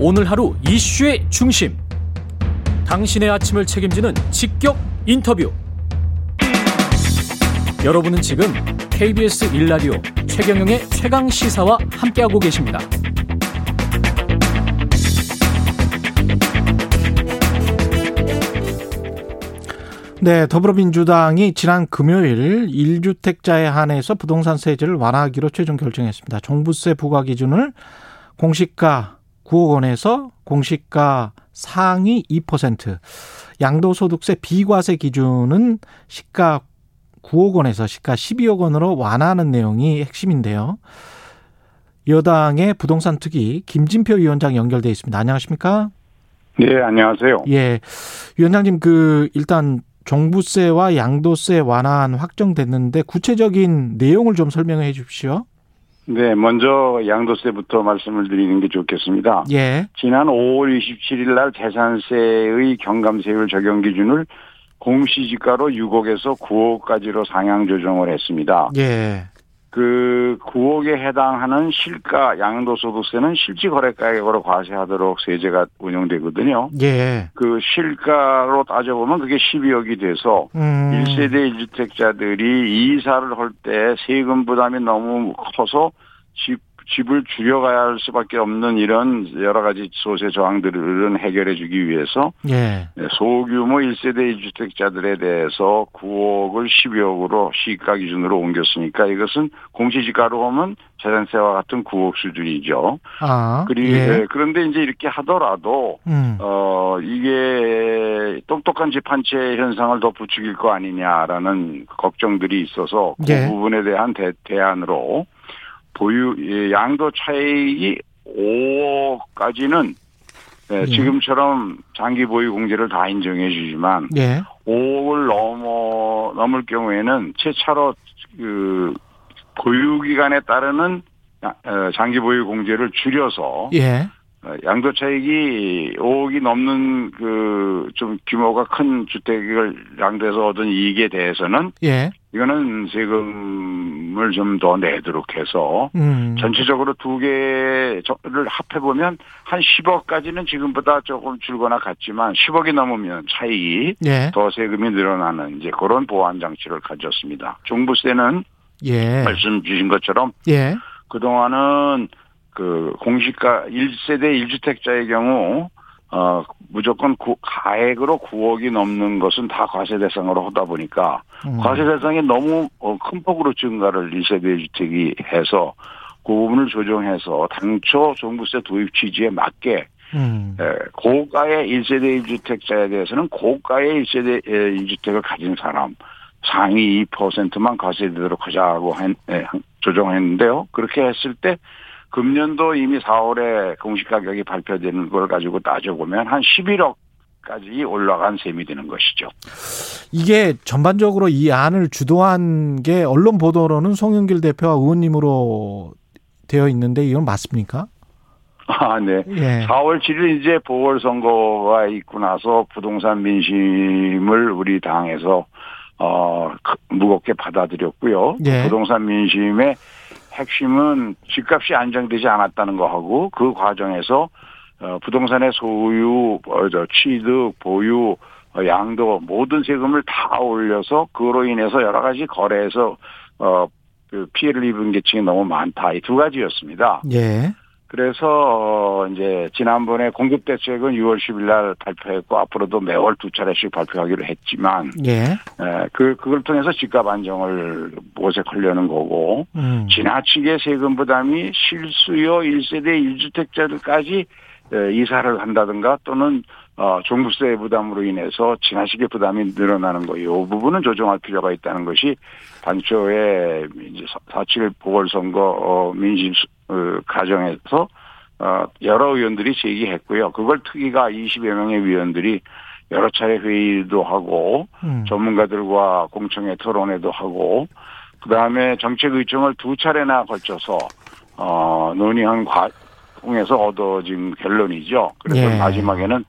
오늘 하루 이슈의 중심. 당신의 아침을 책임지는 직격 인터뷰. 여러분은 지금 KBS 1라디오 최경영의 최강 시사와 함께하고 계십니다. 네, 더불어민주당이 지난 금요일 1주택자에 한해서 부동산 세제를 완화하기로 최종 결정했습니다. 종부세 부과 기준을 공시가 9억 원에서 공시가 상위 2%, 양도소득세 비과세 기준은 시가 9억 원에서 시가 12억 원으로 완화하는 내용이 핵심인데요. 여당의 부동산 특위 김진표 위원장 연결돼 있습니다. 안녕하십니까? 네, 안녕하세요. 예. 위원장님 그 일단 종부세와 양도세 완화안 확정됐는데 구체적인 내용을 좀 설명해 주십시오. 네, 먼저 양도세부터 말씀을 드리는 게 좋겠습니다. 예. 지난 5월 27일 날 재산세의 경감세율 적용 기준을 공시지가로 6억에서 9억까지로 상향 조정을 했습니다. 예. 그 9억에 해당하는 실가 양도소득세는 실지거래가격으로 과세하도록 세제가 운영되거든요. 예. 그 실가로 따져보면 그게 12억이 돼서 음. 1세대 1주택자들이 이사를 할 때 세금 부담이 너무 커서 집, 집을 줄여가야 할 수밖에 없는 이런 여러 가지 소세 저항들은 해결해 주기 위해서 예. 네, 소규모 1세대 1주택자들에 대해서 9억을 12억으로 시가 기준으로 옮겼으니까 이것은 공시지가로 보면 재산세와 같은 9억 수준이죠. 아. 그리고 예. 네, 그런데 이제 이렇게 하더라도 음. 어, 이게 똑똑한 집 한채 현상을 더 부추길 거 아니냐라는 걱정들이 있어서 그 예. 부분에 대한 대, 대안으로 보유, 예, 양도 차익이 5억까지는 예, 예. 지금처럼 장기 보유 공제를 다 인정해 주지만 예. 5억을 넘어, 넘을 경우에는 채차로 그 보유 기간에 따르는 야- 어, 장기 보유 공제를 줄여서 예. 어, 양도 차익이 5억이 넘는 그 좀 규모가 큰 주택을 양도해서 얻은 이익에 대해서는 예. 이거는 세금을 좀 더 내도록 해서 음. 전체적으로 두 개를 합해 보면 한 10억까지는 지금보다 조금 줄거나 같지만 10억이 넘으면 차익이 예. 더 세금이 늘어나는 이제 그런 보완 장치를 가졌습니다. 종부세는 예. 말씀 주신 것처럼 예. 그 동안은 그 공시가 1세대 1주택자의 경우 어 무조건 구, 가액으로 9억이 넘는 것은 다 과세 대상으로 하다 보니까 음. 과세 대상이 너무 어, 큰 폭으로 증가를 1세대 1주택이 해서 그 부분을 조정해서 당초 종부세 도입 취지에 맞게 음. 에, 고가의 1세대 1주택자에 대해서는 고가의 1세대 1주택을 가진 사람 상위 2%만 과세되도록 하자고 한, 에, 조정했는데요. 그렇게 했을 때 금년도 이미 4월에 공시가격이 발표되는 걸 가지고 따져보면 한 11억 까지 올라간 셈이 되는 것이죠. 이게 전반적으로 이 안을 주도한 게 언론 보도로는 송영길 대표와 의원님으로 되어 있는데 이건 맞습니까? 아, 네. 예. 4월 7일 이제 보궐선거가 있고 나서 부동산 민심을 우리 당에서 어 크- 무겁게 받아들였고요. 그 예. 부동산 민심의 핵심은 집값이 안정되지 않았다는 거하고 그 과정에서 어 부동산의 소유, 어, 저 취득, 보유, 어, 양도 모든 세금을 다 올려서 그로 인해서 여러 가지 거래에서 어그 피해를 입은 계층이 너무 많다 이 두 가지였습니다. 예. 그래서 어, 이제 지난번에 공급 대책은 6월 10일 날 발표했고 앞으로도 매월 두 차례씩 발표하기로 했지만 예. 에, 그 그걸 통해서 집값 안정을 모색하려는 거고 음. 지나치게 세금 부담이 실수요 1세대 1주택자들까지 이사를 한다든가 또는 어, 종부세 부담으로 인해서 지나치게 부담이 늘어나는 거, 이 부분은 조정할 필요가 있다는 것이 단초에 이제 4.7 보궐선거 어, 민심 어, 과정에서 어, 여러 의원들이 제기했고요. 그걸 특위가 20여 명의 위원들이 여러 차례 회의도 하고 음. 전문가들과 공청회 토론회도 하고 그다음에 정책의총을 두 차례나 걸쳐서 어 논의한 과정에서 얻어진 결론이죠. 그래서 예. 마지막에는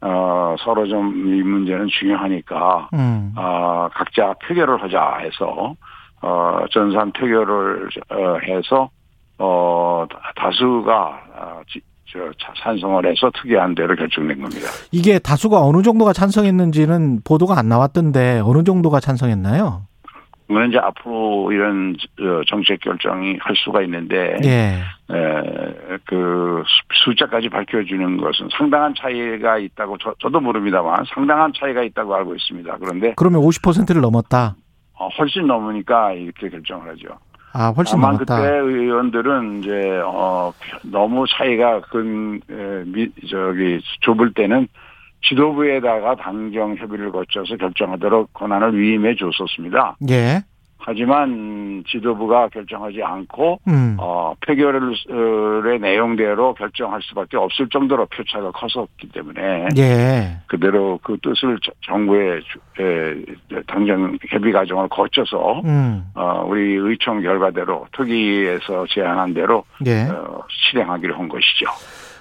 어 서로 좀 이 문제는 중요하니까 음. 어 각자 표결을 하자 해서 어 전산 표결을 어 해서 어 다수가 어, 지- 저 찬성을 해서 특이한 대로 결정된 겁니다. 이게 다수가 어느 정도가 찬성했는지는 보도가 안 나왔던데 어느 정도가 찬성했나요? 그건 이제 앞으로 이런 정책 결정이 할 수가 있는데, 예. 에, 그 숫자까지 밝혀주는 것은 상당한 차이가 있다고 저, 저도 모릅니다만 상당한 차이가 있다고 알고 있습니다. 그런데 그러면 50%를 넘었다. 어, 훨씬 넘으니까 이렇게 결정을 하죠. 아, 훨씬 다만 넘었다. 그때 의원들은 이제 어 너무 차이가 큰 미, 저기 좁을 때는 지도부에다가 당정 협의를 거쳐서 결정하도록 권한을 위임해 줬었습니다. 예. 하지만 지도부가 결정하지 않고 음. 어 표결의 내용대로 결정할 수밖에 없을 정도로 표차가 컸었기 때문에 예. 그대로 그 뜻을 저- 정부의 당정 협의 과정을 거쳐서 음. 어, 우리 의총 결과대로 특위에서 제안한 대로 예. 어, 실행하기로 한 것이죠.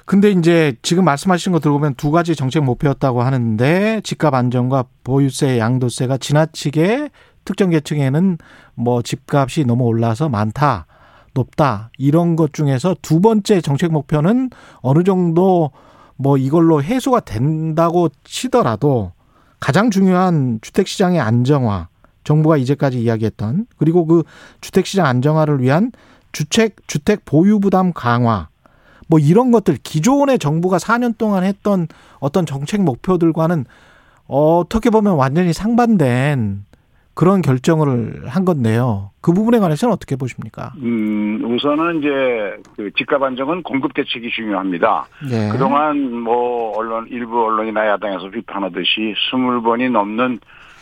근데 이제 지금 말씀하신 거 들어보면 두 가지 정책 목표였다고 하는데 집값 안정과 보유세, 양도세가 지나치게 특정 계층에는 뭐 집값이 너무 올라서 많다, 높다 이런 것 중에서 두 번째 정책 목표는 어느 정도 뭐 이걸로 해소가 된다고 치더라도 가장 중요한 주택 시장의 안정화, 정부가 이제까지 이야기했던 그리고 그 주택 시장 안정화를 위한 주택 주택 보유 부담 강화 뭐 이런 것들 기존의 정부가 4년 동안 했던 어떤 정책 목표들과는 어떻게 보면 완전히 상반된 그런 결정을 한 건데요. 그 부분에 관해서는 어떻게 보십니까? 음, 우선은 이제 그 집값 안정은 공급 대책이 중요합니다. 예. 그동안 뭐 언론 일부 언론이나 야당에서 비판하듯이 20번이 넘는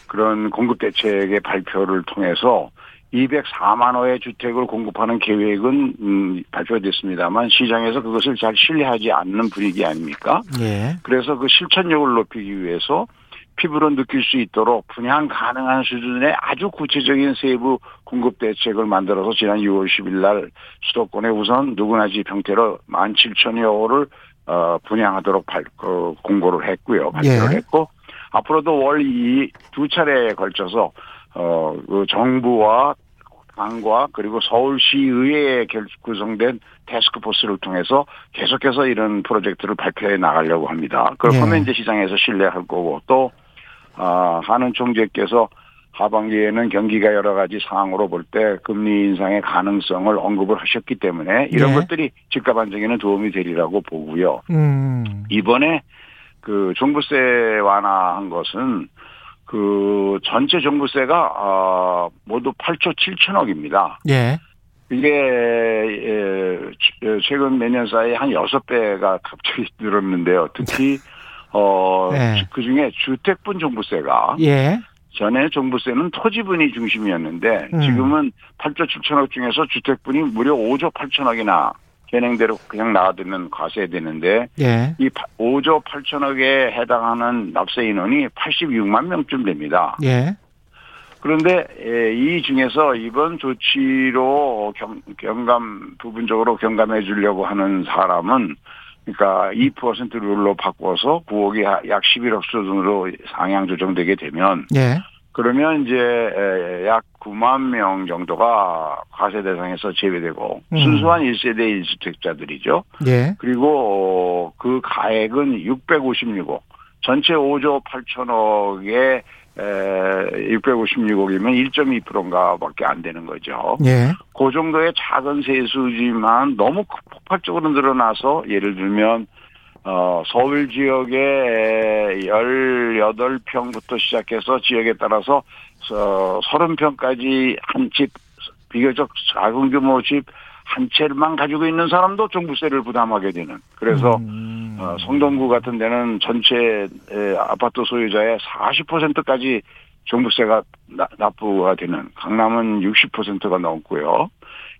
그런 공급 대책의 발표를 통해서 204만 호의 주택을 공급하는 계획은 음, 발표됐습니다만 시장에서 그것을 잘 신뢰하지 않는 분위기 아닙니까? 예. 그래서 그 실천력을 높이기 위해서 피부로 느낄 수 있도록 분양 가능한 수준의 아주 구체적인 세부 공급 대책을 만들어서 지난 6월 10일 날 수도권에 우선 누구나 집 형태로 17,000여 호를 어, 분양하도록 발, 어, 공고를 했고요. 발표를 예. 했고 앞으로도 월이두 차례에 걸쳐서 어, 그 정부와 당과 그리고 서울시의회에 결- 구성된 태스크포스를 통해서 계속해서 이런 프로젝트를 발표해 나가려고 합니다. 그걸 예. 이제 시장에서 신뢰할 거고 또 아, 하는 총재께서 하반기에는 경기가 여러 가지 상황으로 볼 때 금리 인상의 가능성을 언급을 하셨기 때문에 이런 예. 것들이 집값 안정에는 도움이 되리라고 보고요. 음. 이번에 그 종부세 완화한 것은 그 전체 종부세가 아 모두 8조 7천억입니다. 예. 이게 예, 최근 몇 년 사이에 한 6배가 갑자기 늘었는데요. 특히 어 네. 그중에 주택분 종부세가 예. 전에 종부세는 토지분이 중심이었는데 음. 지금은 8조 7천억 중에서 주택분이 무려 5조 8천억이나 현행대로 그냥 나와드는 과세되는데 예. 이 5조 8천억에 해당하는 납세 인원이 86만 명쯤 됩니다. 예. 그런데 예, 이 중에서 이번 조치로 경, 경감 부분적으로 경감해 주려고 하는 사람은 그러니까 2% 룰로 바꿔서 9억이 약 11억 수준으로 상향 조정되게 되면 예. 그러면 이제 약 9만 명 정도가 과세 대상에서 제외되고 음. 순수한 1세대 1주택자들이죠. 예. 그리고 그 가액은 656억. 전체 5조 8천억 에 656억이면 1.2%인가밖에 안 되는 거죠. 예. 그 정도의 작은 세수지만 너무 폭발적으로 늘어나서 예를 들면 어, 서울 지역에 18평부터 시작해서 지역에 따라서 어, 30평까지 한 집 비교적 작은 규모 집 한 채만 가지고 있는 사람도 종부세를 부담하게 되는. 그래서 음. 어, 성동구 같은 데는 전체 에, 아파트 소유자의 40%까지 종부세가 나, 납부가 되는 강남은 60%가 넘고요.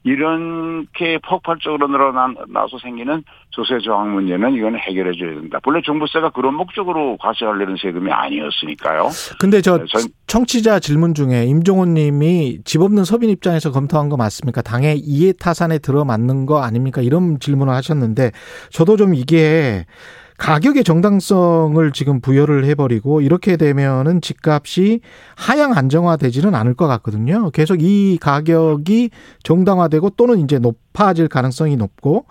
이렇게 폭발적으로 늘어나서 생기는 조세 저항 문제는 이건 해결해 줘야 된다. 본래 종부세가 그런 목적으로 과세하려는 세금이 아니었으니까요. 근데 저 네, 전- 청취자 질문 중에 임종훈 님이 집 없는 서민 입장에서 검토한 거 맞습니까? 당의 이해 타산에 들어맞는 거 아닙니까? 이런 질문을 하셨는데 저도 좀 이게 가격의 정당성을 지금 부여를 해버리고 이렇게 되면은 집값이 하향 안정화되지는 않을 것 같거든요. 계속 이 가격이 정당화되고 또는 이제 높, 높아질 가능성이 높고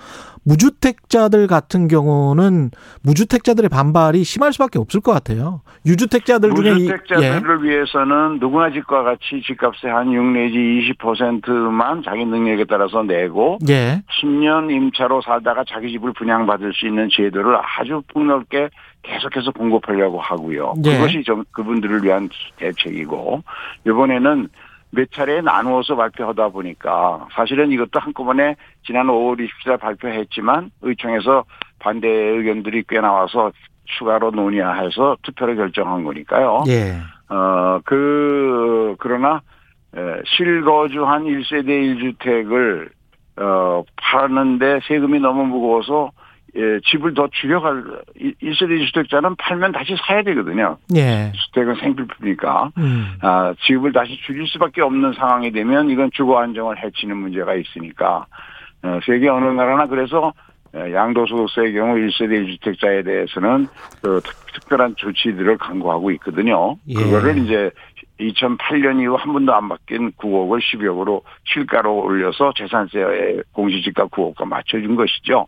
무주택자들 같은 경우는 무주택자들의 반발이 심할 수밖에 없을 것 같아요. 유주택자들 중에 무주택자들을 예. 위해서는 누구나 집과 같이 집값의 한 6 내지 20%만 자기 능력에 따라서 내고 예. 10년 임차로 살다가 자기 집을 분양받을 수 있는 제도를 아주 폭넓게 계속해서 공급하려고 하고요. 예. 그것이 좀 그분들을 위한 대책이고 이번에는 몇 차례 나누어서 발표하다 보니까 사실은 이것도 한꺼번에 지난 5월 27일 발표했지만 의총에서 반대 의견들이 꽤 나와서 추가로 논의해서 투표를 결정한 거니까요. 예. 어, 그, 그러나, 실거주한 1세대 1주택을, 어, 파는데 세금이 너무 무거워서 예, 집을 더 줄여갈 1세대 주택자는 팔면 다시 사야 되거든요. 예. 주택은 생필품이니까 음. 아, 집을 다시 줄일 수밖에 없는 상황이 되면 이건 주거 안정을 해치는 문제가 있으니까 어, 세계 어느 나라나 그래서 어, 양도소득세의 경우 1세대 1주택자에 대해서는 그 특별한 조치들을 강구하고 있거든요. 예. 그거를 이제 2008년 이후 한 번도 안 바뀐 9억을 10억으로 실가로 올려서 재산세 공시지가 9억과 맞춰준 것이죠.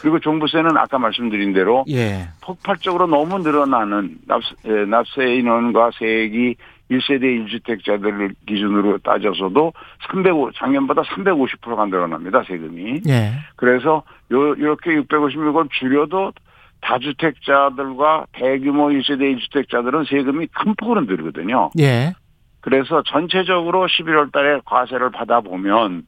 그리고 종부세는 아까 말씀드린 대로 예. 폭발적으로 너무 늘어나는 납세, 납세 인원과 세액이 1세대 1주택자들을 기준으로 따져서도 305, 작년보다 350%가 늘어납니다, 세금이. 예. 그래서 요, 이렇게 656을 줄여도 다주택자들과 대규모 1세대 1주택자들은 세금이 큰 폭으로 늘거든요. 예. 그래서 전체적으로 11월 달에 과세를 받아보면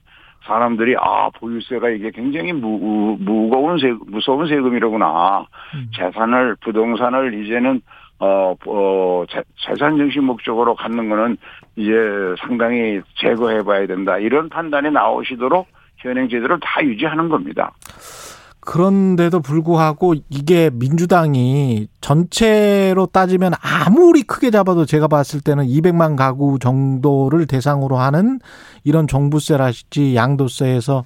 사람들이 아 보유세가 이게 굉장히 무, 무거운 세 무서운 세금이로구나 음. 재산을 부동산을 이제는 어, 어 재, 재산 증식 목적으로 갖는 거는 이제 상당히 제거해 봐야 된다 이런 판단이 나오시도록 현행 제도를 다 유지하는 겁니다. 그런데도 불구하고 이게 민주당이 전체로 따지면 아무리 크게 잡아도 제가 봤을 때는 200만 가구 정도를 대상으로 하는 이런 종부세라든지 양도세에서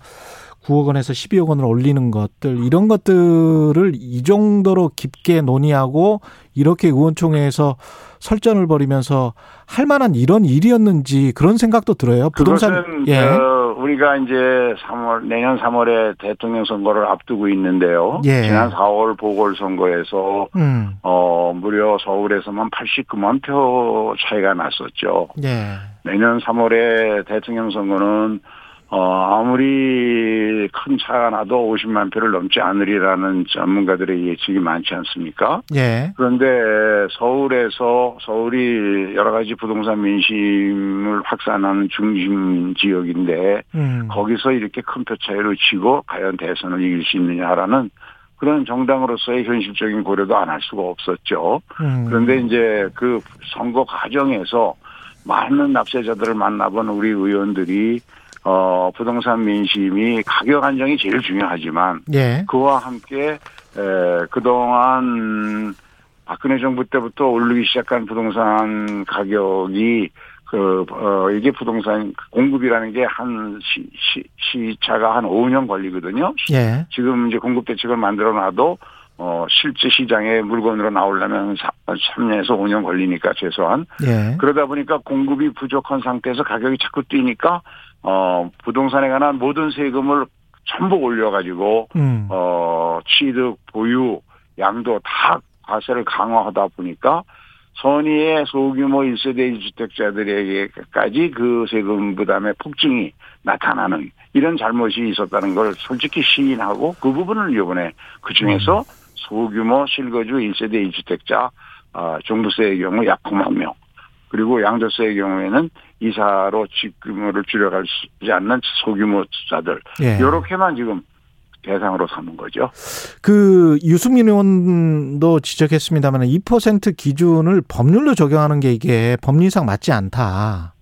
9억 원에서 12억 원을 올리는 것들 이런 것들을 이 정도로 깊게 논의하고 이렇게 의원총회에서 설전을 벌이면서 할 만한 이런 일이었는지 그런 생각도 들어요. 부동산 예. 어, 우리가 이제 3월 내년 3월에 대통령 선거를 앞두고 있는데요. 예. 지난 4월 보궐 선거에서 음. 어 무려 서울에서만 89만 표 차이가 났었죠. 예. 내년 3월에 대통령 선거는 어, 아무리 큰 차가 나도 50만 표를 넘지 않으리라는 전문가들의 예측이 많지 않습니까? 예. 그런데 서울에서 서울이 여러 가지 부동산 민심을 확산하는 중심 지역인데 음. 거기서 이렇게 큰 표 차이로 치고 과연 대선을 이길 수 있느냐라는 그런 정당으로서의 현실적인 고려도 안 할 수가 없었죠. 음. 그런데 이제 그 선거 과정에서 많은 납세자들을 만나본 우리 의원들이 어, 부동산 민심이 가격 안정이 제일 중요하지만 예. 그와 함께 에, 그동안 박근혜 정부 때부터 오르기 시작한 부동산 가격이 그, 어, 이게 부동산 공급이라는 게 한 시, 시, 시차가 한 5년 걸리거든요. 예. 지금 이제 공급 대책을 만들어 놔도 어, 실제 시장에 물건으로 나오려면 3년에서 5년 걸리니까 최소한. 예. 그러다 보니까 공급이 부족한 상태에서 가격이 자꾸 뛰니까 어, 부동산에 관한 모든 세금을 전부 올려가지고, 음. 어, 취득, 보유, 양도 다 과세를 강화하다 보니까 선의의 소규모 1세대 1주택자들에게까지 그 세금 부담의 폭증이 나타나는 이런 잘못이 있었다는 걸 솔직히 시인하고 그 부분을 이번에 그 중에서 음. 소규모 실거주 1세대 1주택자 어, 종부세의 경우 약 9만 명 그리고 양도세의 경우에는 이사로 수 있지 않는 소규모 투자들 예. 이렇게만 지금 대상으로 삼은 거죠. 그 유승민 의원도 지적했습니다만 2% 기준을 법률로 적용하는 게 이게 법리상 맞지 않다.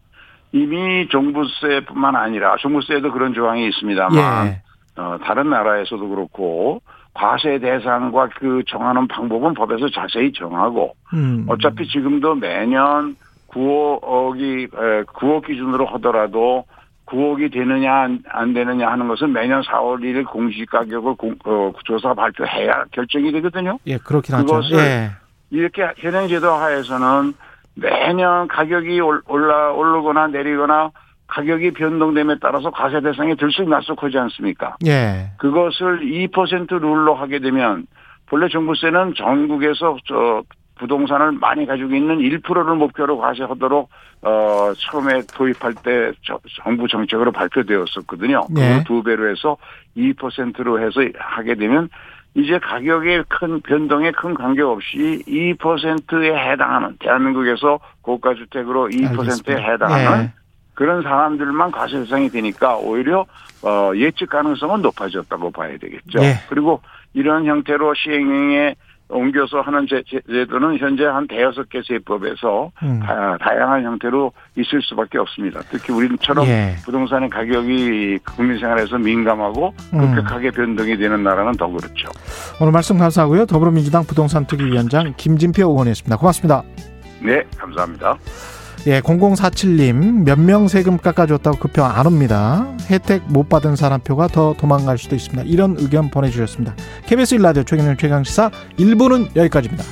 이미 종부세뿐만 아니라 종부세에도 그런 조항이 있습니다만 예. 어, 다른 나라에서도 그렇고 과세 대상과 그 정하는 방법은 법에서 자세히 정하고 음. 어차피 지금도 매년 9억이 9억 기준으로 하더라도 9억이 되느냐 안 되느냐 하는 것은 매년 4월 1일 공시 가격을 공, 어, 조사 발표해야 결정이 되거든요. 예, 그렇긴 하죠. 그것을 예. 이렇게 현행 제도 하에서는 매년 가격이 올라 오르거나 내리거나 가격이 변동됨에 따라서 과세 대상이 들쑥날쑥하지 않습니까? 예. 그것을 2% 룰로 하게 되면 본래 종부세는 전국에서 저 부동산을 많이 가지고 있는 1%를 목표로 과세하도록 어 처음에 도입할 때 저, 정부 정책으로 발표되었었거든요. 네. 두 배로 해서 2%로 해서 하게 되면 이제 가격의 큰 변동에 큰 관계 없이 2%에 해당하는 대한민국에서 고가 주택으로 2%에 알겠습니다. 해당하는 예. 그런 사람들만 과세 대상이 되니까 오히려 어 예측 가능성은 높아졌다고 봐야 되겠죠. 예. 그리고 이런 형태로 시행령에 옮겨서 하는 제, 제도는 현재 한 대여섯 개 세법에서 음. 다, 다양한 형태로 있을 수밖에 없습니다. 특히 우리처럼 예. 부동산의 가격이 국민 생활에서 민감하고 음. 급격하게 변동이 되는 나라는 더 그렇죠. 오늘 말씀 감사하고요. 더불어민주당 부동산 특위위원장 김진표 의원이었습니다. 고맙습니다. 네, 감사합니다. 예, 0047님 몇 명 세금 깎아줬다고 그표안 옵니다. 혜택 못 받은 사람 표가 더 도망갈 수도 있습니다. 이런 의견 보내주셨습니다. KBS 1라디오 최경영 최강시사 1부는 여기까지입니다.